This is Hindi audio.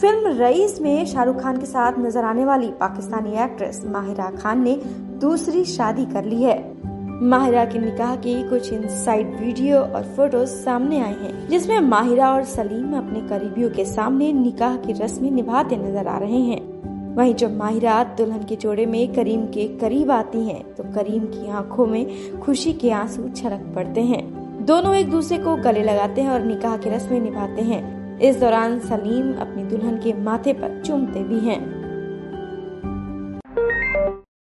फ़िल्म रईस में शाहरुख खान के साथ नज़र आने वाली पाकिस्तानी एक्ट्रेस माहिरा खान ने दूसरी शादी कर ली है। माहिरा के निकाह की कुछ इनसाइड वीडियो और फ़ोटोज़ सामने आए हैं जिसमें माहिरा और सलीम अपने करीबियों के सामने निकाह की रस्में निभाते नज़र आ रहे हैं। वहीं जब माहिरा दुल्हन के जोड़े में करीम के करीब आती हैं, तो करीम की आँखों में खुशी के आँसू छलक पड़ते हैं। दोनों एक दूसरे को गले लगाते हैं और निकाह की रस्में निभाते हैं। इस दौरान सलीम अपनी दुल्हन के माथे पर चूमते भी हैं।